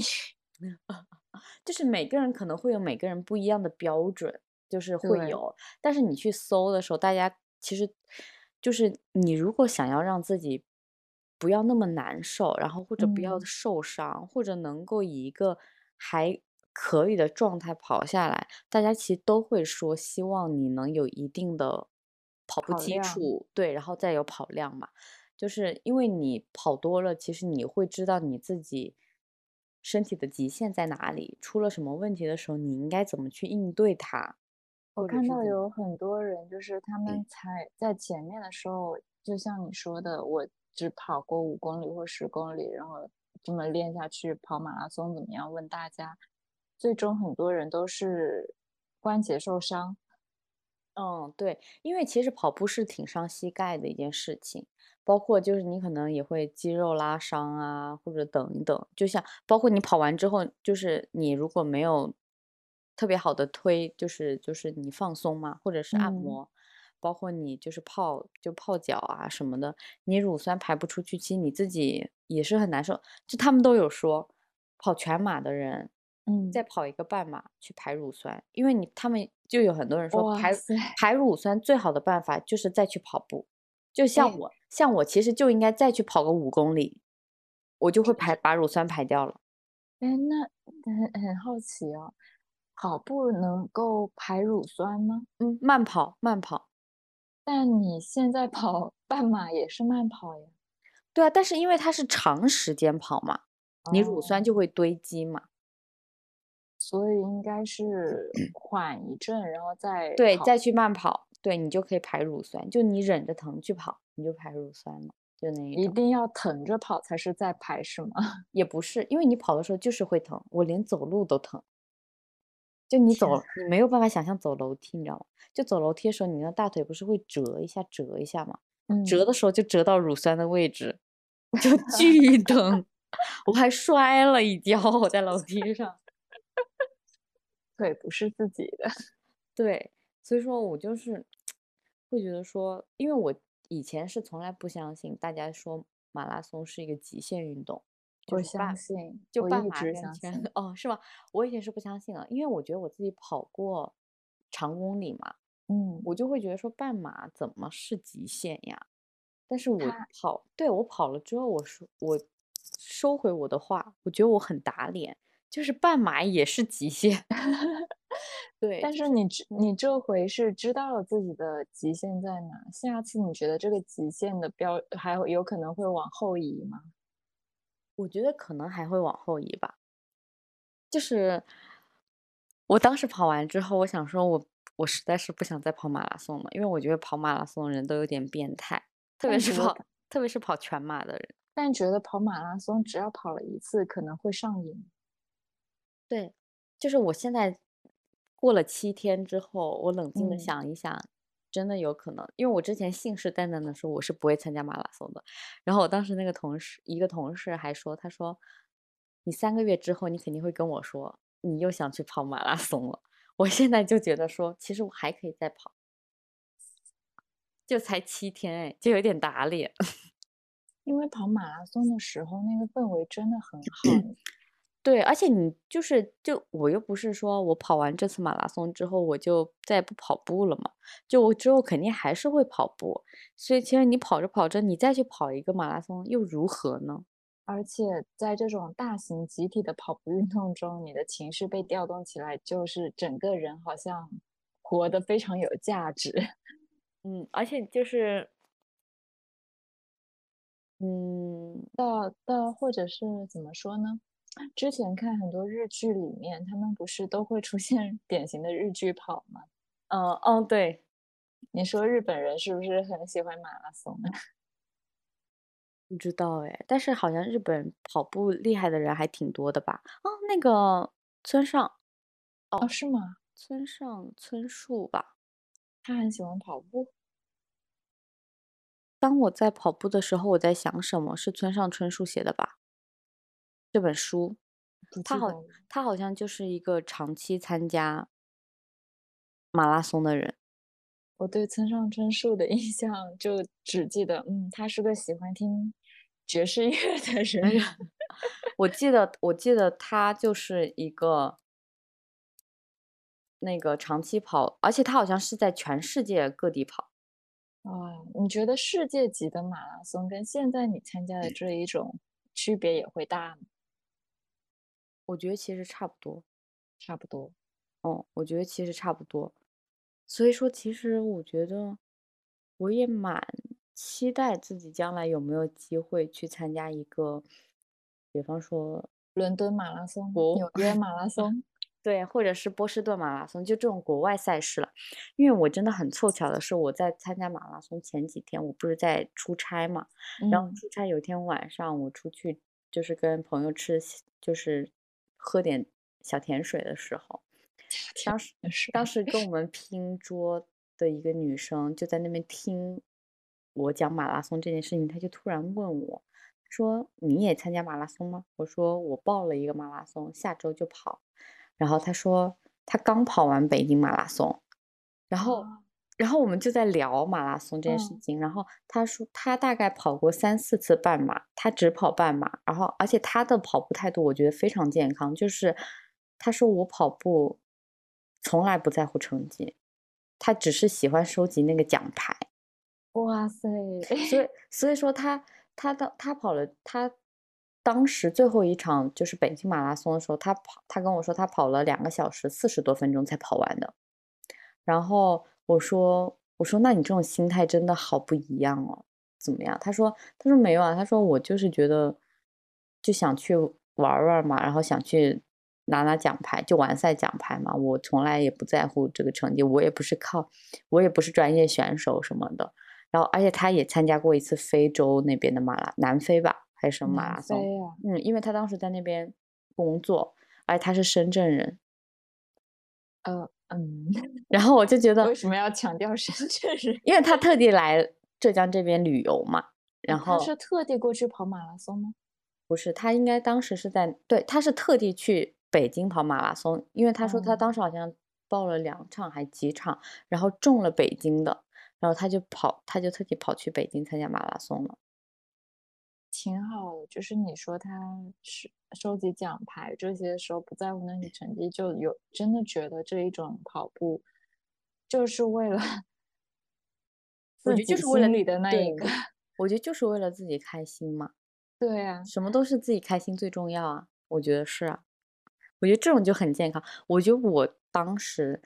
就是每个人可能会有每个人不一样的标准，就是会有。但是你去搜的时候，大家其实就是你如果想要让自己不要那么难受，然后或者不要嗯受伤，或者能够以一个还可以的状态跑下来，大家其实都会说希望你能有一定的跑步基础，对，然后再有跑量嘛。就是因为你跑多了，其实你会知道你自己身体的极限在哪里，出了什么问题的时候，你应该怎么去应对它。我看到有很多人，就是他们才在前面的时候，就像你说的，我只跑过五公里或十公里，然后这么练下去，跑马拉松怎么样？问大家，最终很多人都是关节受伤。嗯，对，因为其实跑步是挺伤膝盖的一件事情，包括就是你可能也会肌肉拉伤啊，或者等一等，就像包括你跑完之后，就是你如果没有特别好的推，就是就是你放松嘛，或者是按嗯摩，包括你就是泡就泡脚啊什么的，你乳酸排不出去，其实你自己也是很难受。就他们都有说，跑全马的人。嗯再跑一个半马去排乳酸，因为你他们就有很多人说排排乳酸最好的办法就是再去跑步，就像哎我像我其实就应该再去跑个五公里，我就会排把乳酸排掉了。哎，那很很好奇哦，跑步能够排乳酸吗？嗯，慢跑慢跑，但你现在跑半马也是慢跑呀。对啊，但是因为它是长时间跑嘛，你乳酸就会堆积嘛。所以应该是缓一阵，然后再对，再去慢跑，对你就可以排乳酸，就你忍着疼去跑，你就排乳酸了，就那一。一定要疼着跑才是在排是吗？也不是，因为你跑的时候就是会疼，我连走路都疼。就你走，你没有办法想象走楼梯，你知道吗？就走楼梯的时候，你的大腿不是会折一下、折一下吗？嗯，折的时候就折到乳酸的位置，就巨疼。我还摔了一跤，我在楼梯上。腿不是自己的。对，所以说我就是会觉得说，因为我以前是从来不相信大家说马拉松是一个极限运动，就我是半相信，就一半马跟直相信。全哦，是吗？我以前是不相信的，因为我觉得我自己跑过长公里嘛，嗯，我就会觉得说半马怎么是极限呀？但是我跑，对我跑了之后，我说我收回我的话，我觉得我很打脸，就是半马也是极限。对，但是你知你这回是知道了自己的极限在哪，下次你觉得这个极限的标还有有可能会往后移吗？我觉得可能还会往后移吧。就是我当时跑完之后，我想说我我实在是不想再跑马拉松了，因为我觉得跑马拉松的人都有点变态，特别是跑特别是跑全马的人。但觉得跑马拉松只要跑了一次可能会上瘾。对，就是我现在过了七天之后，我冷静的嗯想一想，真的有可能，因为我之前信誓旦旦的说我是不会参加马拉松的。然后我当时那个同事，一个同事还说，他说你三个月之后，你肯定会跟我说你又想去跑马拉松了。我现在就觉得说，其实我还可以再跑，就才七天哎，就有点打脸。因为跑马拉松的时候那个氛围真的很好，对，而且你就是就我又不是说我跑完这次马拉松之后我就再也不跑步了嘛，就我之后肯定还是会跑步，所以其实你跑着跑着，你再去跑一个马拉松又如何呢？而且在这种大型集体的跑步运动中，你的情绪被调动起来，就是整个人好像活得非常有价值。嗯，而且就是，嗯，到到或者是怎么说呢？之前看很多日剧里面，他们不是都会出现 典型的日剧跑吗？嗯嗯，对，你说日本人是不是很喜欢马拉松啊？不知道哎，但是好像日本跑步厉害的人还挺多的吧？哦，那个村上，哦，是吗？村上春树吧。他很喜欢跑步。当我在跑步的时候，我在想什么？是村上春树写的吧？这本书，他好他好像就是一个长期参加马拉松的人。我对村上春树的 印象就只记得，嗯，他是个喜欢听爵士乐的人。我记得，我记得他就是一个那个长期跑，而且他好像是在全世界各地跑。啊，你觉得世界级的马拉松跟现在你参加的这一种区别也会大吗？我觉得其实差不多。差不多。哦，我觉得其实差不多。所以说，其实我觉得我也蛮期待自己将来有没有机会去参加一个，比方说，伦敦马拉松、国纽约马拉松，对，或者是波士顿马拉松，就这种国外赛事了。因为我真的很凑巧的是，我在参加马拉松前几天，我不是在出差嘛，然后嗯出差有一天晚上我出去，就是跟朋友吃，就是喝点小甜水的时候，当时是当时跟我们拼桌的一个女生就在那边听我讲马拉松这件事情，她就突然问我，说你也参加马拉松吗？我说我报了一个马拉松，下周就跑。然后她说她刚跑完北京马拉松，然后啊然后我们就在聊马拉松这件事嗯情。然后他说他大概跑过三四次半马，他只跑半马，然后而且他的跑步态度我觉得非常健康，就是他说我跑步从来不在乎成绩，他只是喜欢收集那个奖牌。哇塞，所以所以说他他的他跑了他当时最后一场就是北京马拉松的时候，他跑他跟我说他跑了两个小时四十多分钟才跑完的。然后我说我说那你这种心态真的好不一样哦，怎么样？他说他说没有啊，他说我就是觉得就想去玩玩嘛，然后想去拿拿奖牌，就完赛奖牌嘛。我从来也不在乎这个成绩，我也不是靠我也不是专业选手什么的。然后，而且他也参加过一次非洲那边的马拉，南非吧，还是什么马南拉松？啊，嗯，因为他当时在那边工作，而且他是深圳人。呃嗯，然后我就觉得为，什么要强调深圳人？因为他特地来浙江这边旅游嘛，然后他是特地过去跑马拉松吗？不是他应该当时是在对，他是特地去北京跑马拉松，因为他说他哦当时好像报了两场还几场，然后中了北京的，然后他就跑，他就特地跑去北京参加马拉松了。挺好的，就是你说他是收集奖牌这些时候不在乎那些成绩，就有真的觉得这一种跑步就是为了 我觉得就是为了心里的那一个，我觉得就是为了自己开心嘛。对啊，什么都是自己开心最重要啊，我觉得是啊。我觉得这种就很健康。我觉得我当时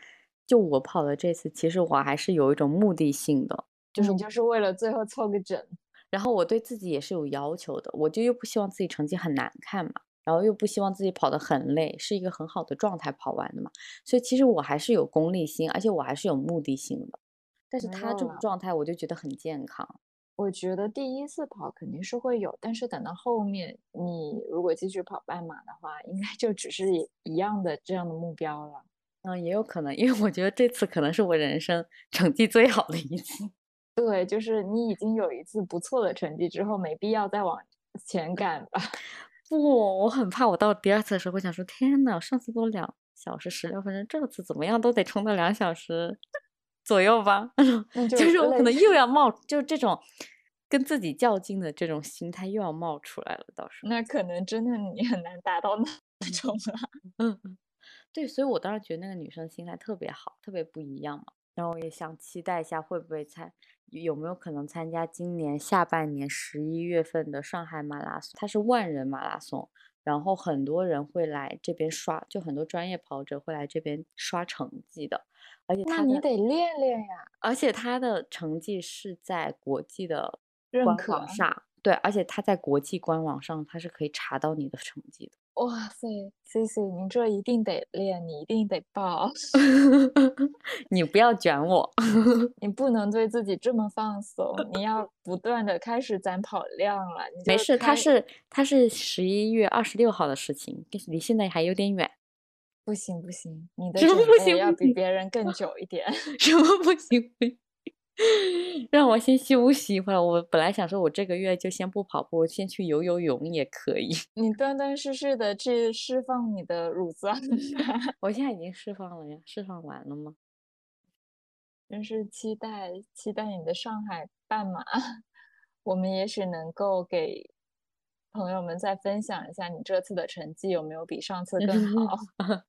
就我跑的这次，其实我还是有一种目的性的，就是就是为了最后凑个整。然后我对自己也是有要求的，我就又不希望自己成绩很难看嘛，然后又不希望自己跑得很累，是一个很好的状态跑完的嘛。所以其实我还是有功利心，而且我还是有目的性的。但是他这种状态，我就觉得很健康。我觉得第一次跑肯定是会有，但是等到后面你如果继续跑半马的话，应该就只是一样的这样的目标了。嗯，也有可能，因为我觉得这次可能是我人生成绩最好的一次。对，就是你已经有一次不错的成绩之后，没必要再往前赶吧。不，我很怕我到第二次的时候，会想说天呐，上次都两小时十六分钟，这次怎么样都得冲到两小时左右吧？就是我可能又要冒，就这种跟自己较劲的这种心态又要冒出来了。到时候那可能真的你很难达到 那种了。嗯嗯，对，所以我当时觉得那个女生心态特别好，特别不一样嘛。然后我也想期待一下，会不会参有没有可能参加今年下半年十一月份的上海马拉松？它是万人马拉松，然后很多人会来这边刷，就很多专业跑者会来这边刷成绩的。而且那你得练练呀。而且他的成绩是在国际的官网上，对，而且他在国际官网上，他是可以查到你的成绩的。哇塞，C C，你这一定得练，你一定得报。你不要卷我，你不能对自己这么放松，你要不断的开始攒跑量了。没事，他是他是十一月二十六号的事情，离现在还有点远。不行不行，你 的准备要比别人更久一点。什么不行不行？让我先休息一会儿。我本来想说，我这个月就先不跑步，先去游游泳也可以。你断断续续的去释放你的乳酸。我现在已经释放了呀，释放完了吗？真是期待期待你的上海半马，我们也许能够给朋友们再分享一下你这次的成绩有没有比上次更好。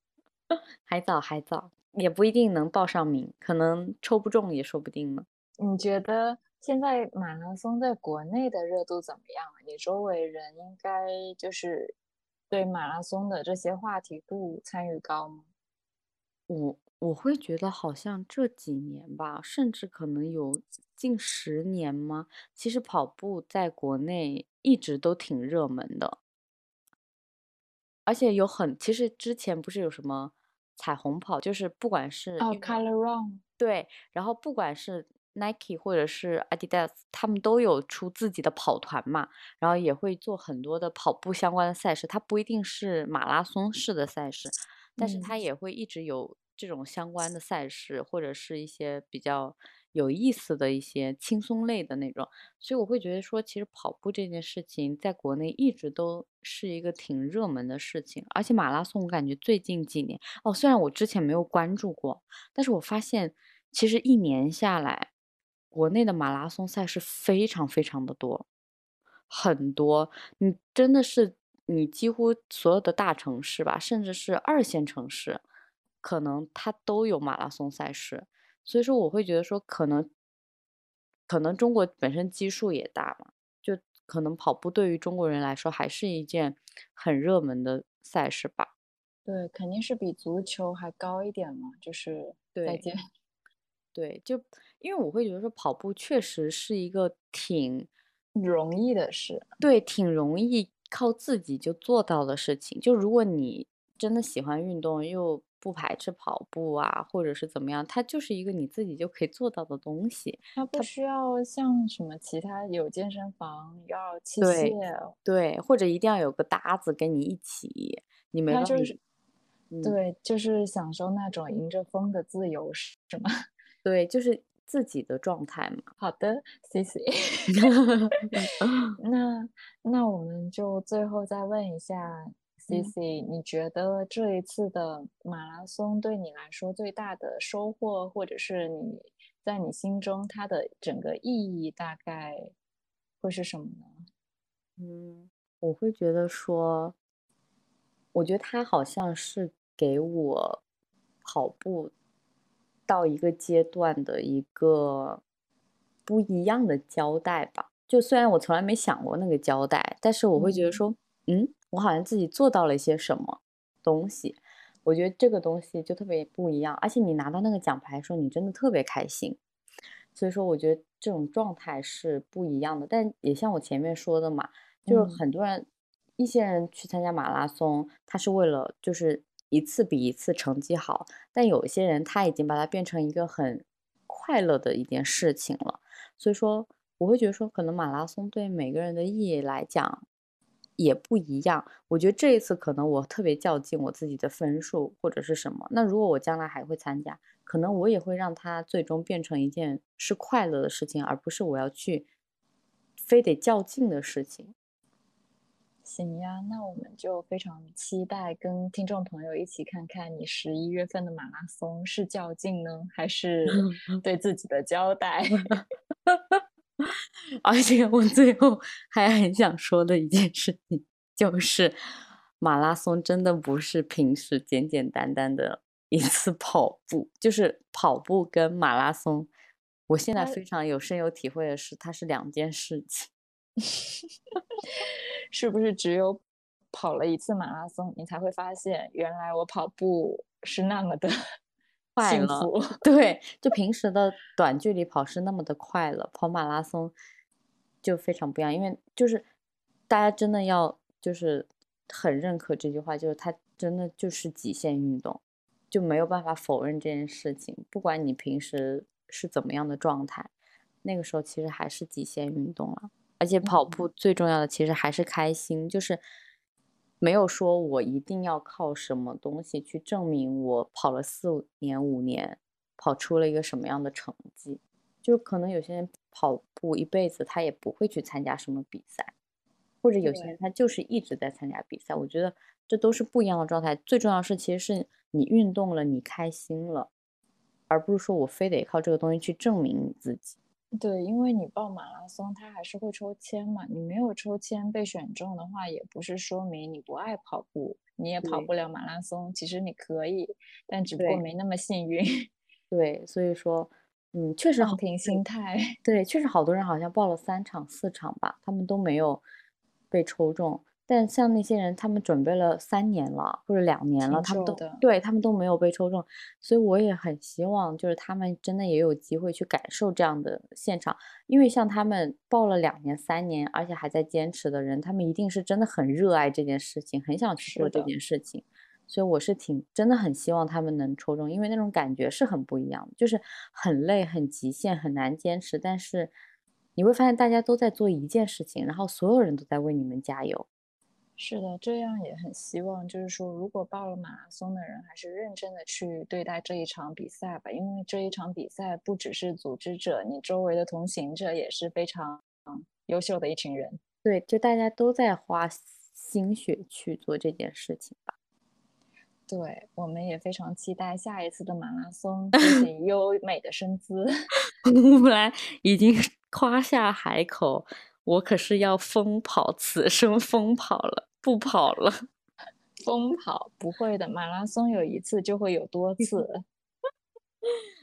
还早还早，也不一定能报上名，可能抽不中也说不定呢。你觉得现在马拉松在国内的热度怎么样？你周围人应该就是对马拉松的这些话题度参与高吗？我我会觉得好像这几年吧，甚至可能有近十年吗？其实跑步在国内一直都挺热门的，而且有很其实之前不是有什么彩虹跑，就是不管是哦，Color Run，对，然后不管是。Nike 或者是 Adidas，他们都有出自己的跑团嘛，然后也会做很多的跑步相关的赛事。它不一定是马拉松式的赛事，但是它也会一直有这种相关的赛事，或者是一些比较有意思的一些轻松类的那种。所以我会觉得说，其实跑步这件事情在国内一直都是一个挺热门的事情。而且马拉松，我感觉最近几年哦，虽然我之前没有关注过，但是我发现其实一年下来。国内的马拉松赛事非常非常的多，很多，你真的是你几乎所有的大城市吧，甚至是二线城市，可能它都有马拉松赛事。所以说，我会觉得说，可能，可能中国本身基数也大嘛，就可能跑步对于中国人来说还是一件很热门的赛事吧。对，肯定是比足球还高一点嘛，就是再见。对，就因为我会觉得说跑步确实是一个挺容易的事，对，挺容易靠自己就做到的事情。就如果你真的喜欢运动，又不排斥跑步啊，或者是怎么样，它就是一个你自己就可以做到的东西。它不需要像什么其他有健身房要器械，对，或者一定要有个搭子跟你一起，你没就是，对，就是享受那种迎着风的自由，是吗？对，就是自己的状态嘛。好的，C C。那那我们就最后再问一下 C C，你觉得这一次的马拉松对你来说最大的收获，或者是你在你心中它的整个意义大概会是什么呢？嗯，我会觉得说，我觉得它好像是给我跑步。到一个阶段的一个不一样的交代吧，就虽然我从来没想过那个交代，但是我会觉得说，嗯，我好像自己做到了一些什么东西。我觉得这个东西就特别不一样，而且你拿到那个奖牌的时候，你真的特别开心。所以说，我觉得这种状态是不一样的。但也像我前面说的嘛，就是很多人，一些人去参加马拉松，他是为了就是一次比一次成绩好。但有些人他已经把它变成一个很快乐的一件事情了。所以说，我会觉得说，可能马拉松对每个人的意义来讲也不一样。我觉得这一次可能我特别较劲我自己的分数或者是什么。那如果我将来还会参加。可能我也会让它最终变成一件是快乐的事情，而不是我要去非得较劲的事情。行呀，那我们就非常期待跟听众朋友一起看看你十一月份的马拉松是较劲呢，还是 对自己的交代。而且我最后还很想说的一件事情，就是马拉松真的不是平时简简单单的。一次跑步就是跑步跟马拉松，我现在非常有深有体会的是，它是两件事情。是不是只有跑了一次马拉松，你才会发现原来我跑步是那么的 快乐？对，就平时的短距离跑是那么的快乐，跑马拉松就非常不一样。因为就是大家真的要就是很认可这句话，就是它真的就是极限运动。就没有办法否认这件事情。不管你平时是怎么样的状态，那个时候其实还是极限运动了。而且跑步最重要的其实还是开心，就是没有说我一定要靠什么东西去证明我跑了四年五年，跑出了一个什么样的成绩。就可能有些人跑步一辈子他也不会去参加什么比赛，或者有些人他就是一直在参加比赛。我觉得这都是不一样的状态。最重要是其实是。你运动了，你开心了，而不是说我非得靠这个东西去证明你自己。对，因为你报马拉松，它还是会抽签嘛。你没有抽签被选中的话，也不是说明你不爱跑步，你也跑不了马拉松。其实你可以，但只不过没那么幸运。对，所以说，嗯，确实好平心态。对，确实好多人好像报了三场、四场吧，他们都没有被抽中。但像那些人，他们准备了三年了或者两年了，他们都对他们都没有被抽中，所以我也很希望，就是他们真的也有机会去感受这样的现场，因为像他们报了两年、三年，而且还在坚持的人，他们一定是真的很热爱这件事情，很想去做这件事情，所以我是挺真的很希望他们能抽中，因为那种感觉是很不一样的，就是很累、很极限、很难坚持，但是你会发现大家都在做一件事情，然后所有人都在为你们加油。是的，这样也很希望，就是说，如果报了马拉松的人，还是认真的去对待这一场比赛吧，因为这一场比赛不只是组织者，你周围的同行者也是非常优秀的一群人。对，就大家都在花心血去做这件事情吧。对，我们也非常期待下一次的马拉松，自己 优美的身姿。我本来已经夸下海口。我可是要疯跑，此生疯跑了，不跑了。疯跑不会的，马拉松有一次就会有多次。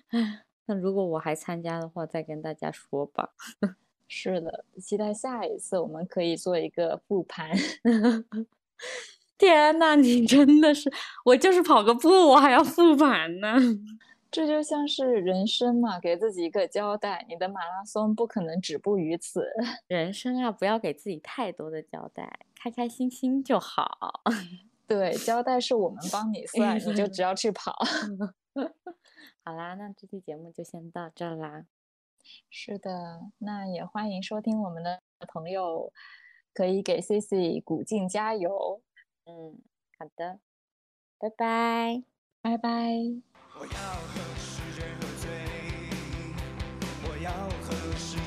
唉，那如果我还参加的话，再跟大家说吧。是的，期待下一次我们可以做一个复盘。天呐，你真的是，我就是跑个步，我还要复盘呢。这就像是人生嘛，给自己一个交代。你的马拉松不可能止步于此。人生啊，不要给自己太多的交代，开开心心就好。对，交代是我们帮你算，你就只要去跑。好啦，那这期节目就先到这啦。是的，那也欢迎收听我们的朋友，可以给 C C 鼓劲加油。嗯，好的，拜拜，拜拜。我要和世界喝醉我要和世